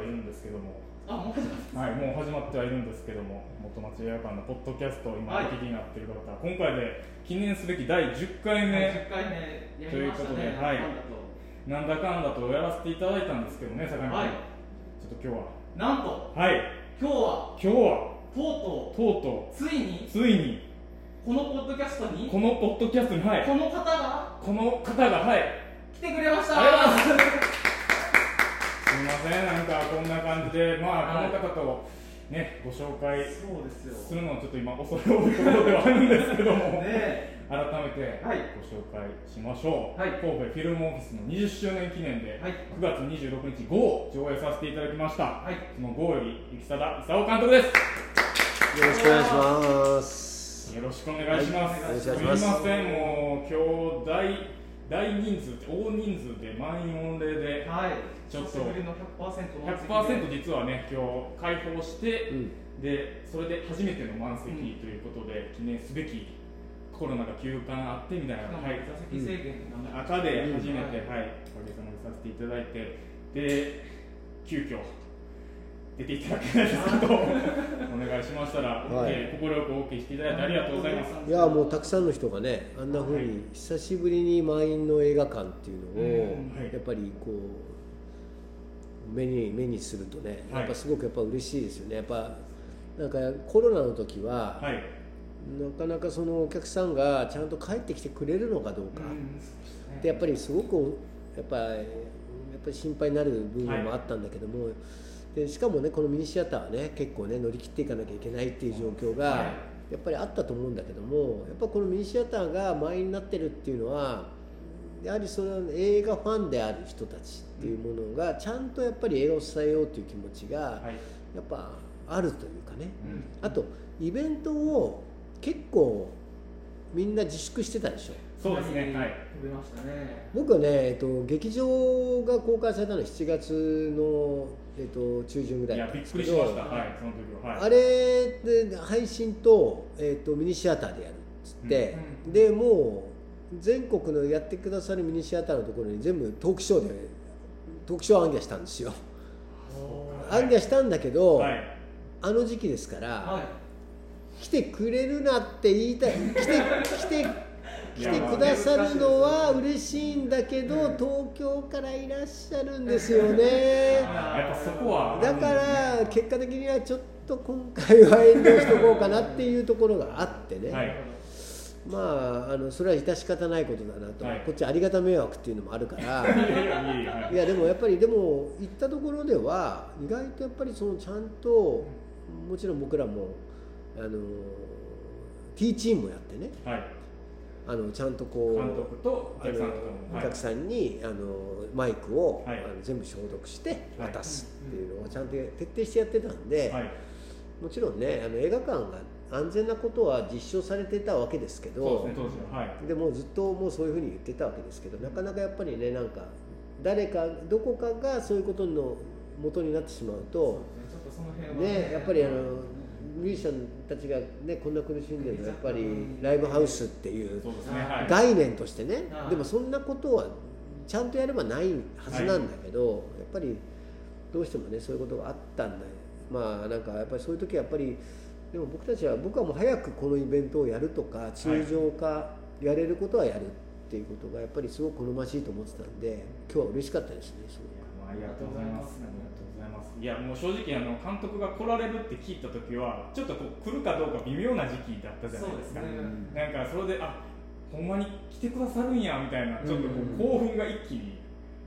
はいるんですけども。あもうはい、もう始まってはいるんですけども。元町映画館のポッドキャストを今はいお聞きになっている方、今回で記念すべき第10回目、10回目ということでねはい。なんだなんだかんだとやらせていただいたんですけどね坂上君、はい。ちょっと今日は。となんとはい。今日は今日は。とうととうとう。ついにうついに。このポッドキャストにこのポッドキャストにはい。この方がこの方がはい。来てくれましたありがとうございすみません。なんかこんな感じでまあ、はいこの方とねご紹介するのはちょっと今恐れ多いところではあるんですけども、ね改めてはい。ご紹介しましょう、はい。神戸フィルムオフィスの20周年記念ではい。9月26日 GO を上映させていただきました、はい。その GO より雪貞勲監督です。よろしくお願いします。よろしくお願いします、す。みません。もう今日大大人数大人数で満員御礼ではい。ちょっと久しぶりの100%の100%実はね今日開放して、うん。でそれで初めての満席ということで、記念すべきコロナが休館あってみたいな、はい、座席制限なんだ赤で初めて、うん。はい、おかげさまでさせていただいて、で、急遽出ていただけないですか？と お願いしましたら、はい。OK 快く OK していただいてありがとうございます。いやもうたくさんの人がねあんな風はい。に久しぶりに満員の映画館っていうのをうん。はい。やっぱりこう目に目にするとねはい。やっぱすごくやっぱ嬉しいですよね。やっぱなんかコロナの時ははい、なかなかそのお客さんがちゃんと帰ってきてくれるのかどうか。でやっぱりすごくやっぱやっぱり心配になる部分もあったんだけども、でしかもねこのミニシアターはね結構ね乗り切っていかなきゃいけないっていう状況がはい。やっぱりあったと思うんだけどもやっぱこのミニシアターが満員になってるっていうのはやはりその映画ファンである人たちっていうものがちゃんとやっぱり映画を伝えようという気持ちがはい、やっぱあるというかね。うん。あとイベントを結構みんな自粛してたでしょ。そうですね、はい、飛びましたね。僕はね、えっと、劇場が公開されたのは7月の、えっと、中旬ぐらいいや、びっくりしました、はい、その時は、はい、あれで配信と,、えっとミニシアターでやるっつって、うんでもう全国のやってくださるミニシアターのところに全部トークショーでトークショーを暗記したんですよ。はい暗記したんだけど、はい、あの時期ですから、はい。来てくれるなって言いたい来て来て来てくださるのは嬉しいんだけど東京からいらっしゃるんですよね。やっぱそこは、だから結果的にはちょっと今回は遠慮しとこうかなっていうところがあってね、はい。まああのそれは致し方ないことだなと、はい。こっちありがた迷惑っていうのもあるから。いやでもやっぱりでも行ったところでは意外とやっぱりそのちゃんともちろん僕らもあの T チームもやってね。はい、あのちゃんとこう監督とお客さんとかも、はい。お客さんにあのマイクを、はい。あの全部消毒してはい。渡すっていうのをちゃんと徹底してやってたんで、はい、もちろんねあの映画館が安全なことは実証されてたわけですけどでもうずっともうそういうふうに言ってたわけですけどなかなかやっぱりねなんか誰かどこかがそういうことの元になってしまうとねやっぱりあのミュージシャンたちがねこんな苦しんでるのはやっぱりライブハウスっていう。概念としてね。はいでもそんなことはちゃんとやればないはずなんだけど、やっぱりどうしてもねそういうことがあったんだよ。まあなんかやっぱりそういう時はやっぱりでも僕たちは僕はもう早くこのイベントをやるとか通常化やれることはやるっていうことがやっぱりすごく好ましいと思ってたんで今日は嬉しかったですねすごく。ありがとうございます。ます。いや、もう正直、あの監督が来られるって聞いた時は、ちょっとこう来るかどうか微妙な時期だったじゃないですか。ね。なんかそれで、あ、ほんまに来てくださるんやみたいな、ちょっとこう興奮が一気に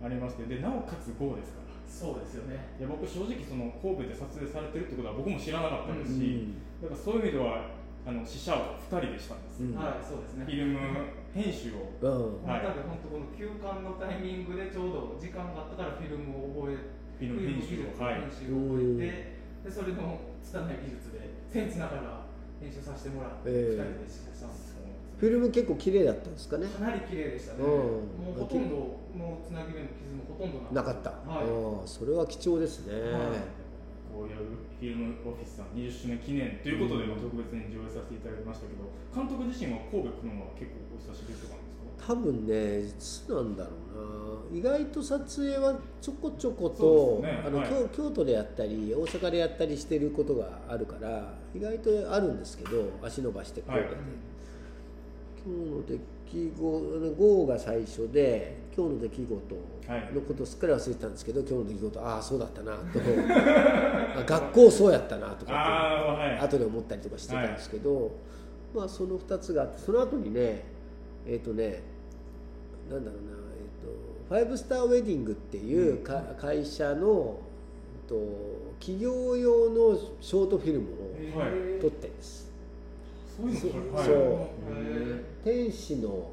ありまして、で、なおかつ GO ですから。そうですよね。いや僕正直その神戸で撮影されてるってことは僕も知らなかったですし、うん。だからそういう意味ではあの死者を2人でしたんです、うん。はいそうですね。フィルム編集を。うん。はい。多分本当この休館のタイミングでちょうど時間があったからフィルムを覚えフィルム編集をはい編集を覚えてでそれの拙い技術で僭越ながら編集させてもらってええ。二人でしたんですフィルム結構綺麗だったんですかね。かなり綺麗でしたね。うん。もうほとんどもうつなぎ目の傷もほとんどなかった、はい。うんそれは貴重ですね、はい。こういうフィルムオフィスさん20周年記念ということで、うん。まあ特別に上映させていただきましたけど監督自身は神戸来るのは結構お久しぶりとかなんですか？多分ねいつなんだろうな。意外と撮影はちょこちょこと、あのはい。京京都でやったり大阪でやったりしてることがあるから意外とあるんですけど足伸ばして神戸で、はい。今日の出来事豪が最初で今日の出来事はいのことすっかり忘れてたんですけど、今日の出来事ああそうだったなと。あ学校そうやったなとかってああはい。後で思ったりとかしてたんですけど、まあその2つがあってその後にねえっ、とねなんだろうな、えー、とファイブスターウェディングっていうか、会社の、えっと企業用のショートフィルムをはい撮ってるんです、そうはい。天使の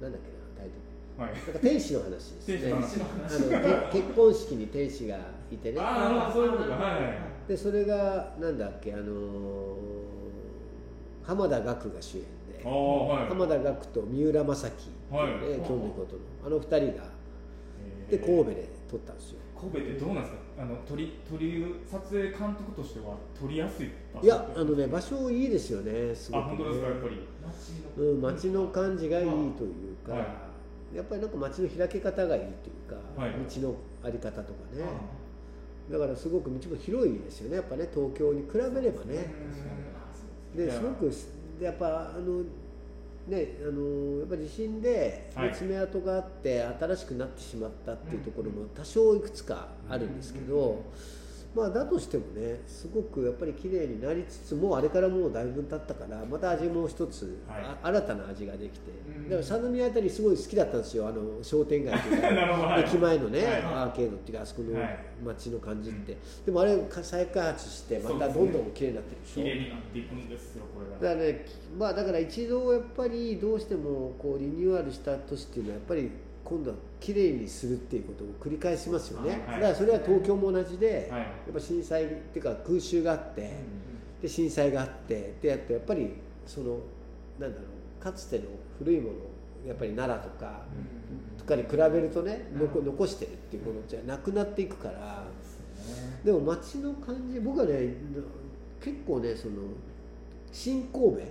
なんだっけなタイトはい。ルなんか天使の話ですね。あのけ結婚式に天使がいてね。ああそういうことか。はいはいでそれがなんだっけあのー浜田岳が主演ではい。浜田岳と三浦正樹っていはい。今日のことのあの二人がえー。で神戸で撮ったんですよ。神戸ってどうなんですか？あの撮り撮り撮影監督としては撮りやすい場所いやあのね場所いいですよねすごく、ね、あ本当ですか？やっぱり。街のうん、街の感じがいいというか、はい。やっぱりなんか街の開け方がいいというか、はい。道のあり方とかね、だからすごく道も広いですよねやっぱね東京に比べればね、ですごくやっぱあのねあのやっぱ地震ではい。爪痕があって新しくなってしまったっていうところも多少いくつかあるんですけど、まあだとしてもねすごくやっぱり綺麗になりつつもあれからもうだいぶ経ったからまた味も一つ、はい。あ新たな味ができて、うん。だから三宮あたりすごい好きだったんですよあの商店街というか 駅前のね、はい。アーケードっていうかあそこのはい。街の感じって、でもあれか再開発してまたどんどん綺麗になってるでしょ？綺麗になっていくんですよこれが。だからね、まあ、だから一度やっぱりどうしてもこうリニューアルした都市っていうのはやっぱり今度は綺麗にするっていうことを繰り返しますよね、はいだからそれは東京も同じで、はい。やっぱ震災っていうか空襲があって、で震災があってでやってやっぱりそのなんだろうかつての古いものやっぱり奈良とか、とかに比べるとね、残残してるっていうものじゃなくなっていくから。でも街の感じ僕はね結構ねその新神戸はい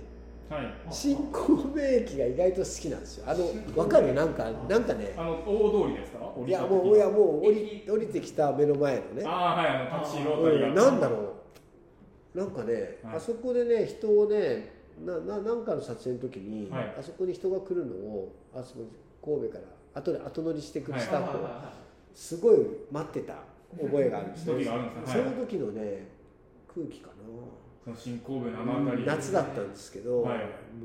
新神戸駅が意外と好きなんですよ。あの分かる？なんかなんかね。あの大通りですか？いやもういやもう降り駅降りてきた目の前のね。ああはいあのタクシーロータリーなんだろう。なんかね、はい。あそこでね人をねなななんかの撮影の時に、はい。あそこに人が来るのをあそこ神戸から後で後乗りしてくるはい。スタッフをすごい待ってた覚えがあるんですね。そはい。の時のね空気かな新神戸のあの辺り。夏だったんですけど、はい。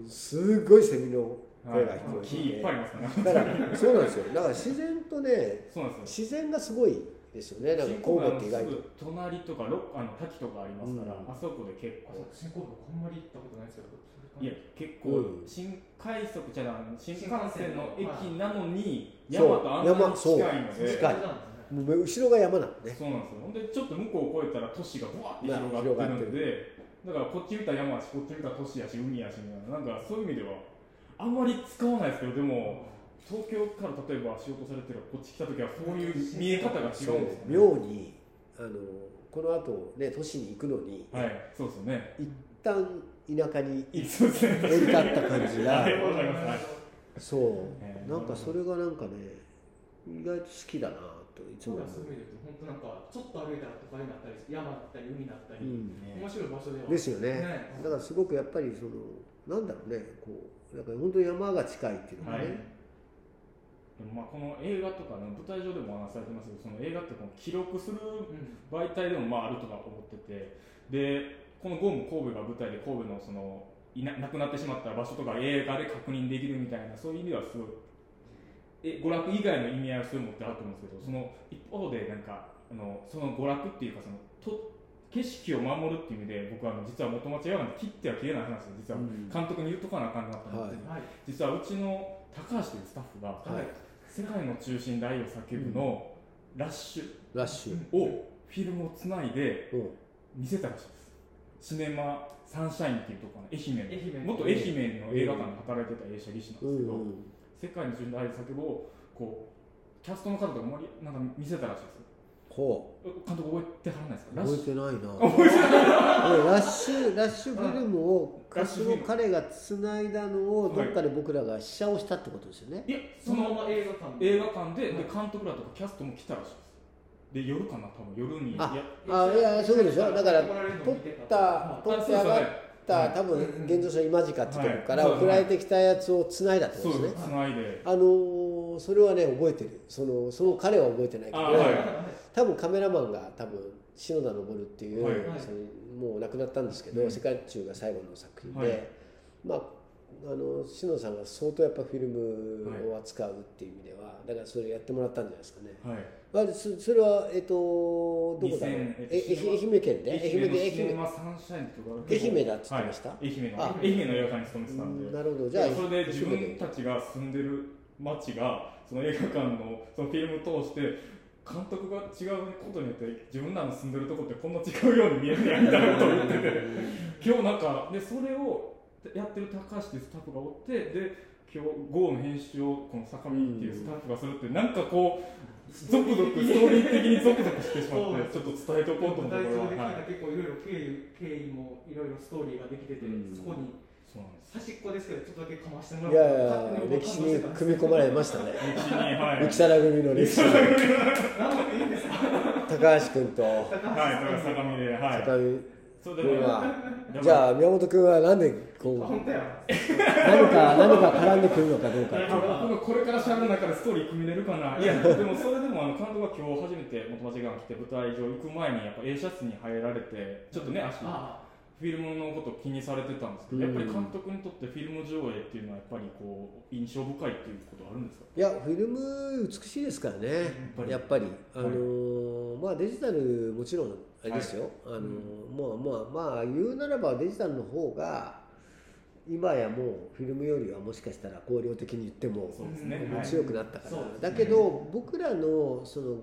すごいセミの声が聞こえてだらからそうなんですよ。だから自然とねそうなんですよ。自然がすごいですよね。なんか神戸って意外と。隣とかろあの滝とかありますから、うん。あそこで結構。新神戸あんまり行ったことないですけどいや結構、うん。新快速じゃない新幹線の駅新幹線のなのに山とあんなに近いので。近い。もう後ろが山なのねそうなんですよ。ほんでちょっと向こうを越えたら都市がぶわって広がってるんでだからこっち見たら山やしこっち見たら都市やし海やしみたいななんかそういう意味ではあんまり使わないですけどでも東京から例えば仕事されてるこっち来た時はそういう見え方が違うんですよね。妙にあのこの後ね都市に行くのに、はいそうですよね一旦田舎に降り立った感じがそう、えーなんかそれがなんかね意外と好きだなといつもいで言うと本当なんかちょっと歩いたら都会になったり山だったり海だったり、う、うん、面白い場所では。ですよね。ね。だからすごくやっぱりそのなんだろうねこうだから本当に山が近いっていうのがはい。ね、でもまあこの映画とかね舞台上でもお話しされてますけどその映画ってこの記録するうん媒体でもまああるとか思っててでこの「ゴーム神戸」が舞台で神戸のそのいな亡くなってしまった場所とか映画で確認できるみたいなそういう意味ではすごいえ娯楽以外の意味合いをすごい持ってあると思うんですけどその一方でなんかあのその娯楽っていうかそのと景色を守るっていう意味で僕はあの実は元町映画なんて切っては切れない話で実はうん。監督に言っとかなあかんなと思ってて、はい。実はうちの高橋というスタッフがはい「世界の中心で愛を叫ぶ」のラッシュ。ラッシュ、をフィルムをつないでうん。見せたらしいです。シネマサンシャインっていうところの愛媛の愛媛元愛媛の映画館で働いてた映写技師なんですけど、うん世界の中心で愛を叫ぶをこうキャストの方とか盛りなんか見せたらしいです。ほ監督覚えてはらないですうか？覚えてないな。俺ラッシュラッシュフィルムをラッシュフィルム。その彼がつないだのをどっかで僕らが試写をしたってことですよね、いやそのまま映画館映画館で,、はい。で監督らとかキャストも来たらしいです。で夜かな多分夜に。あいやあいやそういうことでしょ？だから撮ったた撮って上がった、はい。多分現像者今時かってとこからはい。送られてきたやつをつないだってことですすねつないで。あのーそれはね覚えてる。そのその彼は覚えてないけど、多分カメラマンが多分篠田昇っていう、はい。そのもう亡くなったんですけど、うん。世界中が最後の作品で、はい。まああの篠田さんが相当やっぱフィルムを扱うっていう意味では、だからそれやってもらったんじゃないですかね。はい。あそそれはえっとどこだろう？2000え愛愛媛県で？愛媛で愛媛。だっつってました？はい、愛媛のあ。愛媛の映画館に勤めてたんで。なるほど。じゃあそれで自分たちが住んでる町がその映画館のそのフィルムを通して監督が違うことによって自分らの住んでるとこってこんな違うように見えるやんみたいなことを言ってて。今日なんかでそれをやってる高橋ってスタッフがおってで今日 GO の編集をこの坂見っていうスタッフがするってなんかこうゾクゾクストーリー的にゾクゾクしてしまってちょっと伝えておこうと思っては、い結構いろいろ経緯経緯もいろいろストーリーができてて、うん。そこに端っこですけどちょっとだけかましてもいやいや歴史に組み込まれましたね。はい。三木更組の歴史。に何もいいんですか高橋君と。はい、だから相模で、はい。坂見そうで君は。でも。じゃあ宮本君はなんでこう。本当や。何か何か絡んでくるのかどうかっていう。僕がこれから喋る中でストーリー組めれるかな。いや、でもそれでもあの監督が今日初めて元町が来て舞台上行く前にやっぱ A シャツに入られて、ちょっとね足あフィルムのことを気にされてたんですけど、うん。やっぱり監督にとってフィルム上映っていうのはやっぱりこう印象深いっていうことあるんですか？いやフィルム美しいですからね。やっぱり。あのーまあデジタルもちろんあれですよ、あのーまあまあまあ言うならばデジタルの方が今やもうフィルムよりはもしかしたら光量的に言っても強くなったから、そうですね。だけど僕らのその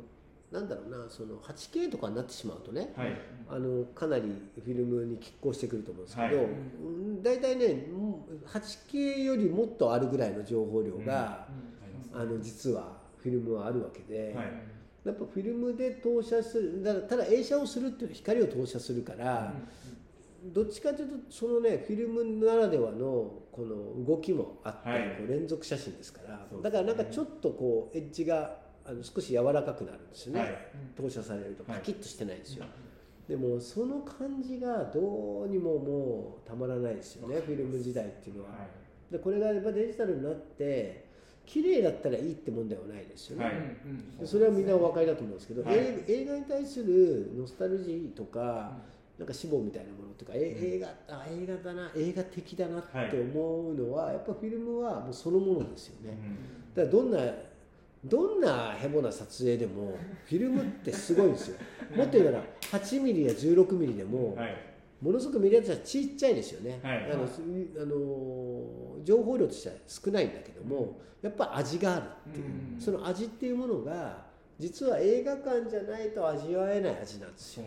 なんだろうなその 8K とかになってしまうとねはい。あのかなりフィルムに拮抗してくると思うんですけど、はい。うん大体ねもう 8K よりもっとあるぐらいの情報量が、ありますあの実はフィルムはあるわけで、はい。やっぱフィルムで投射するだからただ映写をするっていう光を投射するから、どっちかというとそのねフィルムならではのこの動きもあって、はい。こう連続写真ですからね。だからなんかちょっとこうエッジがあの少し柔らかくなるんですよね、はい。投射されるとはい。パキッとしてないですよ、でもその感じがどうにももうたまらないですよねフィルム時代っていうのは、はい。でこれがやっぱデジタルになって綺麗だったらいいってもんではないですよね、はい。でそれはみんなお分かりだと思うんですけど、はい。映映画に対するノスタルジーとか、なんか死亡みたいなものとか、え映画あ映画だな映画的だなって思うのは、やっぱフィルムはもうそのものですよね、だからどんなどんなヘボな撮影でもフィルムってすごいんですよ。もっと言うなら8ミリや16ミリでも、はい。ものすごく見るやつはちっちゃいですよね、はい。あのすあの情報量としては少ないんだけどもやっぱ味があるっていう、うん。その味っていうものが実は映画館じゃないと味わえない味なんですよ。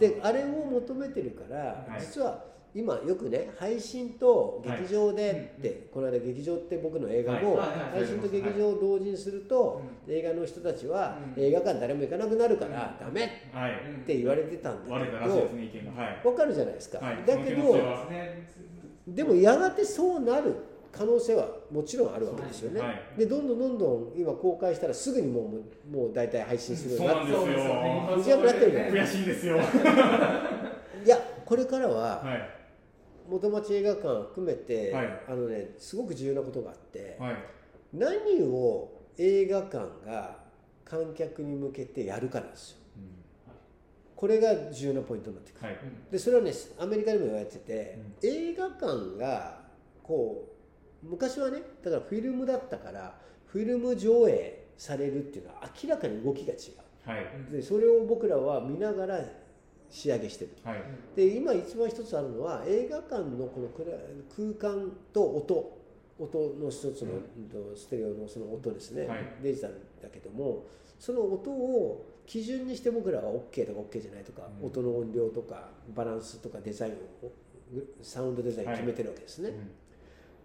であれを求めてるから、はい。実は今よくね配信と劇場でって、はいこの間劇場って僕の映画も、配信と劇場を同時にすると、映画の人たちは、うん。映画館誰も行かなくなるから、ダメはい。って言われてたんだ割けど。はい。わかるじゃないですか、はい。だけどでもやがてそうなる可能性はもちろんあるわけですよね、はい。でどんどんどんどん今公開したらすぐにもうもう大体配信するようそうになってなんですよ。無事やくなってるじゃない悔しいんですよ。いやこれからははい。元町映画館含めて、はい。あのねすごく重要なことがあって、はい。何を映画館が観客に向けてやるかなんですよ。これが重要なポイントになってくる。はい。でそれはねアメリカでも言われてて、映画館がこう昔はねだからフィルムだったからフィルム上映されるっていうのは明らかに動きが違はい。うでそれを僕らは見ながら仕上げしてるはい。で今一番一つあるのは映画館のこの空間と音。音の一つの、うん。とステレオのその音ですね、はい。デジタルだけどもその音を基準にして僕らは OK とか OK じゃないとか、うん。音の音量とかバランスとかデザインをサウンドデザイン決めてるわけですね、うん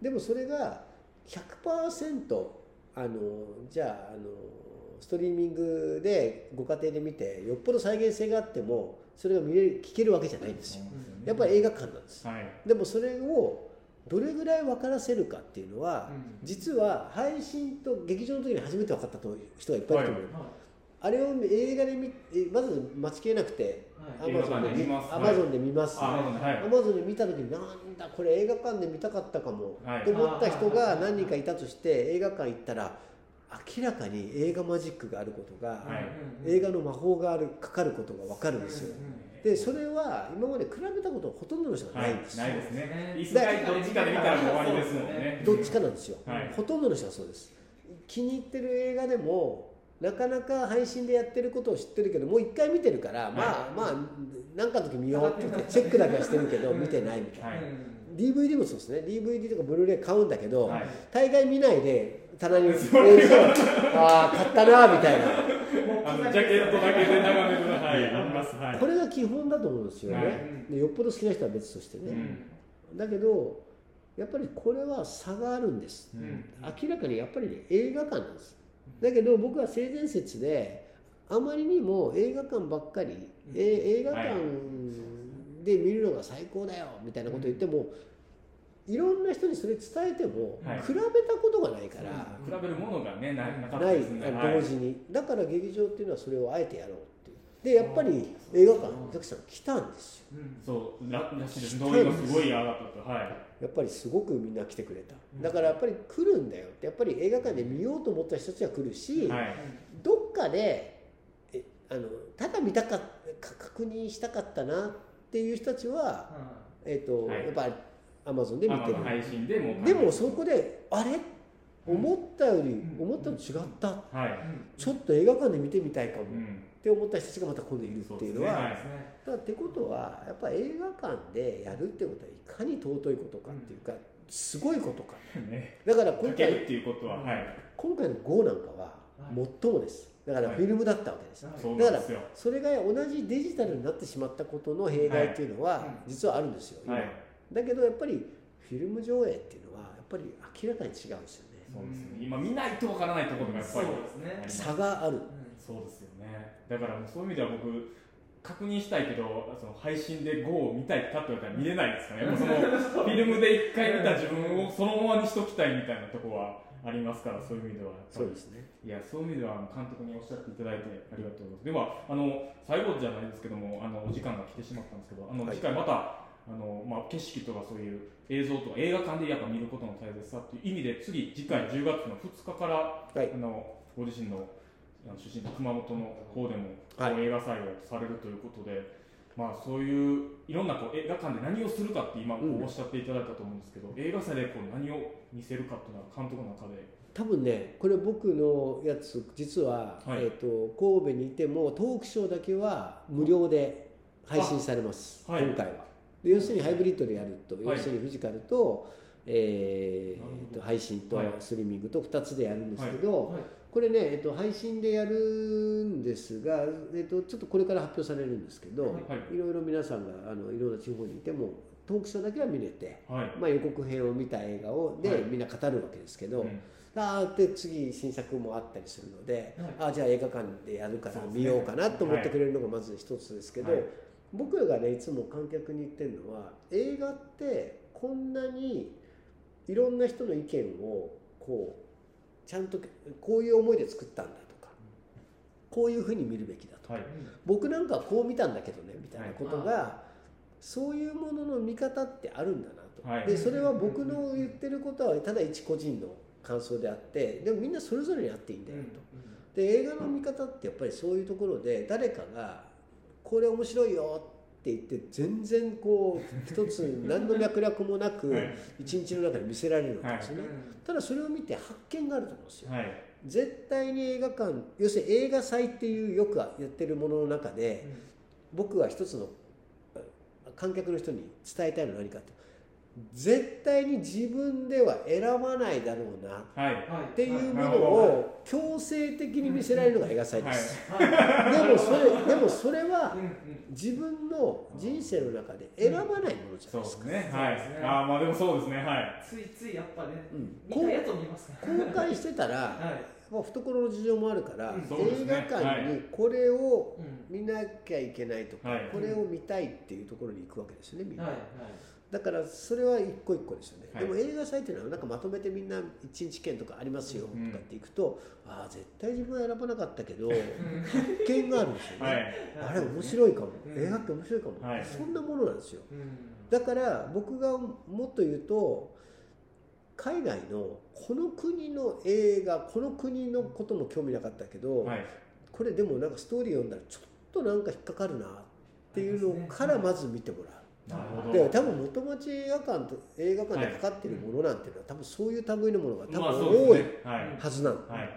でもそれが100%あのじゃああのストリーミングでご家庭で見てよっぽど再現性があってもそれが見れる聞けるわけじゃないんですよ。やっぱり映画館なんです。はい。でもそれをどれぐらい分からせるかっていうのは、うん。実は配信と劇場の時に初めて分かったと人がいっぱいいると思う、はあれを映画で見えまず待ちきれなくてい。はいアマゾンで見ます。アマゾンで見ます、アマゾンで見た時になんだこれ映画館で見たかったかも、はい。と思った人が何人かいたとして映画館行ったら明らかに映画マジックがあることが、はい。映画の魔法があるかかることが分かるんですよ、うんでそれは今まで比べたことほとんどの人がないんですよ、ないですね。そうですね椅子がどっちかで見たら終わりですもんね。どっちかなんですよ、はい。ほとんどの人はそうです。気に入ってる映画でもなかなか配信でやってることを知ってるけどもう一回見てるから、まあまあ何かの時見ようって言って チェックだけはしてるけど見てないみたいな、はい。DVD もそうですね。DVD とかブルーレイ買うんだけど、はい。大概見ないで棚に ああ買ったなみたいな。あのジャケットだけで眺めるのはいあります。はい。これが基本だと思うんですよね、はい。でよっぽど好きな人は別としてね、だけどやっぱりこれは差があるんです。うん。明らかにやっぱりね映画館なんですだけど僕は性善説であまりにも映画館ばっかり、え映画館で見るのが最高だよみたいなこと言っても、いろんな人にそれ伝えても、はい。比べたことがないから、比べるものがねななかったですね同時に、だから劇場っていうのはそれをあえてやろうでやっぱり映画館お客さん来たんですよ。そうららしいです。ごい上がったと。はい。やっぱりすごくみんな来てくれた。だからやっぱり来るんだよって。やっぱり映画館で見ようと思った人たちは来るし、はい。どっかでえあのただ見たかか確認したかったなっていう人たちは、えーとはい。やっぱりアマゾンで見てる。配信でもうでもそこであれ思ったよりうん思ったの違ったはいちょっと映画館で見てみたいかもっうんて思った人たちがまた今度いるっていうのはそうでだからってことはやっぱり映画館でやるってことはいかに尊いことかっていうかすごいことか。ね。だから今回ていうことははい。今回の GO なんかは最もです。だからフィルムだったわけです、はい。だからそれが同じデジタルになってしまったことの弊害っていうのははい。実はあるんですよ、だけどやっぱりフィルム上映っていうのはやっぱり明らかに違うんですよね。そうですね。今見ないとわからないところがやっぱり差があるそうですよね。だからもうそういう意味では僕確認したいけどその配信で GO を見たいかって言われたら見れないですかね。そのフィルムで一回見た自分をそのままにしときたいみたいなところはありますからそういう意味では。そうですね。いやそういう意味では監督におっしゃっていただいてありがとうございます。ではあの最後じゃないですけどもあのお時間が来てしまったんですけどあの、はい。次回またあの、まあ、景色とかそういう映像とか映画館でやっぱ見ることの大切さっていう意味で次次回10月の2日から、はい。あのご自身のあの出身の熊本の方でも、映画祭をされるということで。まあ、そういういろんなこう映画館で何をするかって今こうん。うおっしゃっていただいたと思うんですけど、映画祭でこう何を見せるかっていうのは監督の中で。多分ねこれ僕のやつ実は、はい。えー、と神戸にいてもトークショーだけは無料で配信されます、あはい。今回は。で要するにハイブリッドでやると、はい。要するにフィジカルと,、えーと配信とはいストリーミングと2つでやるんですけど、はい。これね、えっと、配信でやるんですが、えっと、ちょっとこれから発表されるんですけど、はい。い。ろいろ皆さんがあのいろんな地方にいてもトークショーだけは見れて、はい、まあ、予告編を見た映画をで、はい。みんな語るわけですけど、うん。あーで次新作もあったりするので、はい。あじゃあ映画館でやるから見ようかなと思ってくれるのがまず一つですけど、はい。僕がねいつも観客に言ってるのは映画ってこんなにいろんな人の意見をこうちゃんとこういう思いで作ったんだとかこういうふうに見るべきだとかはい。僕なんかはこう見たんだけどねみたいなことが、そういうものの見方ってあるんだなと、はい。でそれは僕の言ってることはただ一個人の感想であってでもみんなそれぞれにあっていいんだよと、で映画の見方ってやっぱりそういうところで誰かが「これ面白いよ」って言って全然こう一つ何の脈絡もなくはい。一日の中で見せられるわけですよね、うんただそれを見て発見があると思うんですよ。はい。絶対に映画館要するに映画祭っていうよくやってるものの中で僕は一つのあ観客の人に伝えたいのは何かって絶対に自分では選ばないだろうなはい。はいっていうものを強制的に見せられるのが映画祭です、はい。でもそれでもそれは自分の人生の中で選ばないものじゃそうでないですか、すね。はい。そうですね。あーまあでもそうですね。はい。ついついやっぱねうん。見たやつを見ます公開してたら はい。まあ懐の事情もあるから、うん。そうです映ね画館にこれをうん。見なきゃいけないとか、はい。これを見たいっていうところに行くわけですよねみんな、はい。はいだからそれは一個一個ですよね、はい。でも映画祭っていうのはなんかまとめてみんな一日券とかありますよとかうんっていくと、ああ絶対自分は選ばなかったけど発見があるんですよね、はい。あれ面白いかも、うん。映画って面白いかも、はい。そんなものなんですよ。うん。だから僕がもっと言うと海外のこの国の映画この国のことも興味なかったけど、はい。これでもなんかストーリー読んだらちょっとなんか引っかかるなっていうのからまず見てもらう。で多分元町映画館と映画館でかかってるものなんていうのは多分そういう類のものが多まあ分多いはい。はずなの、はい。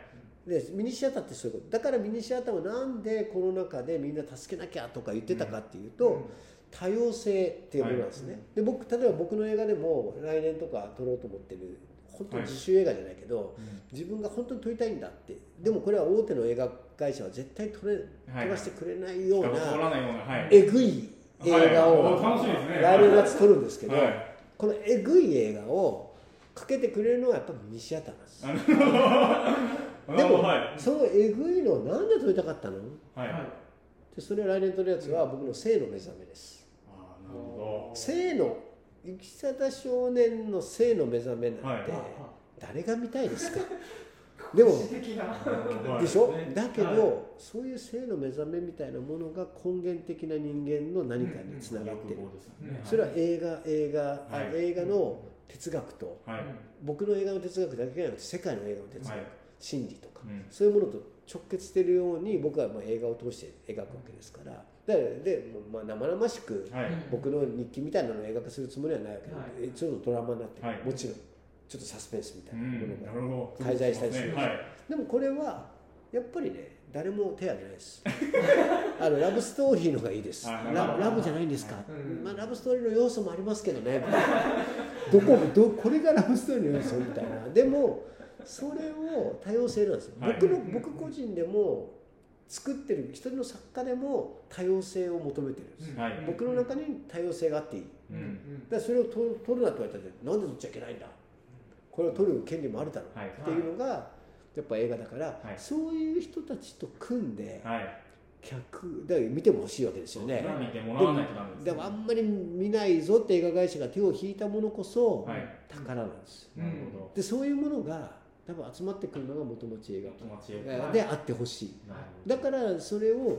でミニシアターってそういうこと。だからミニシアターをなんでコロナ禍でみんな助けなきゃとか言ってたかっていうと、多様性っていうものなんですね、はい。で僕例えば僕の映画でも来年とか撮ろうと思ってる本当に自主映画じゃないけど、自分が本当に撮りたいんだって。でもこれは大手の映画会社は絶対撮れはい。撮らせてくれないよう通ならないようなはい。えぐい映画を来年夏撮るんですけど、はい。このえぐい映画をかけてくれるのはやっぱミニシアターなんですあでも、はい。そのえぐいのをなんで撮りたかったの？でそれを来年撮るやつは僕の性の目覚めです。あーなるほ性の生き方少年の性の目覚めなんて、はい。誰が見たいですか？でも でしょ？ねだけど、はい。そういう性の目覚めみたいなものが根源的な人間の何かにつながってる、それは映画映画、あはい。映画の哲学とはい。僕の映画の哲学だけじゃなくて世界の映画の哲学、はい。心理とか、うん。そういうものと直結しているように僕はまあ映画を通して描くわけですから。ででもうまあ生々しくはい。僕の日記みたいなのを映画化するつもりはないわけで、はい。えちょっとドラマになってる、はい。もちろんちょっとサスペンスみたういなものんが、なるほど。介在したりする。はい。でもこれはやっぱりね誰も手を挙げないです。あのラブストーリーのがいいです。あララブじゃないんですか、うん。まあ、ラブストーリーの要素もありますけどね。どこどこれがラブストーリーの要素みたいな。でもそれを多様性なんですよ、はい。僕の僕個人でも作ってる一人の作家でも多様性を求めてるんです、はい。僕の中に多様性があっていい。うん。うん。だからそれを取る取るなって言われたらなんで取っちゃいけないんだこれを取る権利もあるだろう。はい。っていうのがやっぱ映画だから、い。そういう人たちと組んではい。客だ見ても欲しいわけですよね。見てもでもあんまり見ないぞって映画会社が手を引いたものこそはい。宝なんです、なるほど。でそういうものが多分集まってくるのが元町映画。であってほしい。だからそれを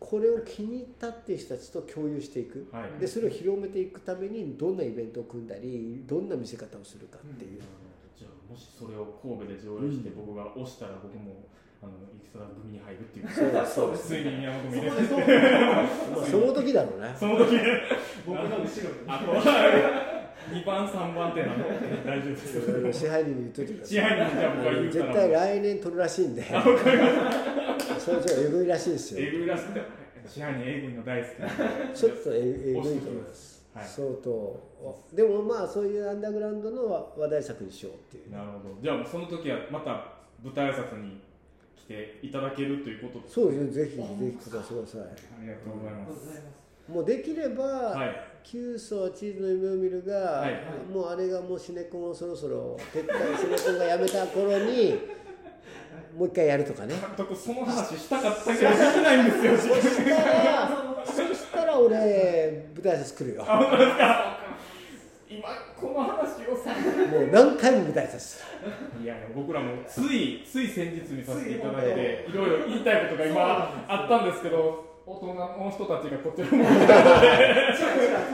これを気に入ったっていう人たちと共有していく。はい。でそれを広めていくためにどんなイベントを組んだりどんな見せ方をするかっていう、じゃあもしそれを神戸で上映して僕が押したら僕もあの戦組に入るっていう。そうですそうです。ついに宮本組でその時だろうね。その時。僕の後ろにあとは2番3番手なの大丈夫です。支配人に言っといてください。支配人にじゃあ僕が言ったら。絶対来年取るらしいんで。それちょっとえぐいらしいですよ。えぐいらしくて支配人えぐいの大好きなんで。ちょっとええぐいと思います、はい。相当でもまあそういうアンダーグラウンドの話題作にしようっていう。なるほど。じゃあその時はまた舞台挨拶に来ていただけるということですそうですねぜひぜひください。ありがとうございます。うございますもうできれば、はい。キュウソチーズの夢を見るが、はい。もうあれがもうシネコンをそろそろ撤退シネコンがやめた頃に もう一回やるとかね。監督その話したかったけどできないんですよそし たら俺舞台挨拶来るよ。今この話をさもう何回も舞台挨拶いやいや僕らもついつい先日見させていただいて。いろいろ言いたいことが今あったんですけど大人の人たちがこちらもちら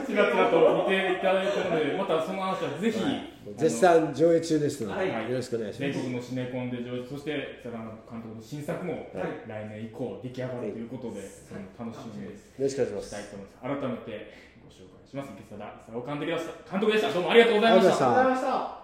ちらと見ていただいてるのでまたその話はぜひ、絶賛上映中ですので、はい。よろしくお願いします。全国のシネコンで上映そして北川監督の新作もはい。来年以降出来上がるということで、楽しみです。よろしくお願いします。改めてご紹介します。池貞勲監督でした。監督でした。どうもありがとうございました。ありがとうございました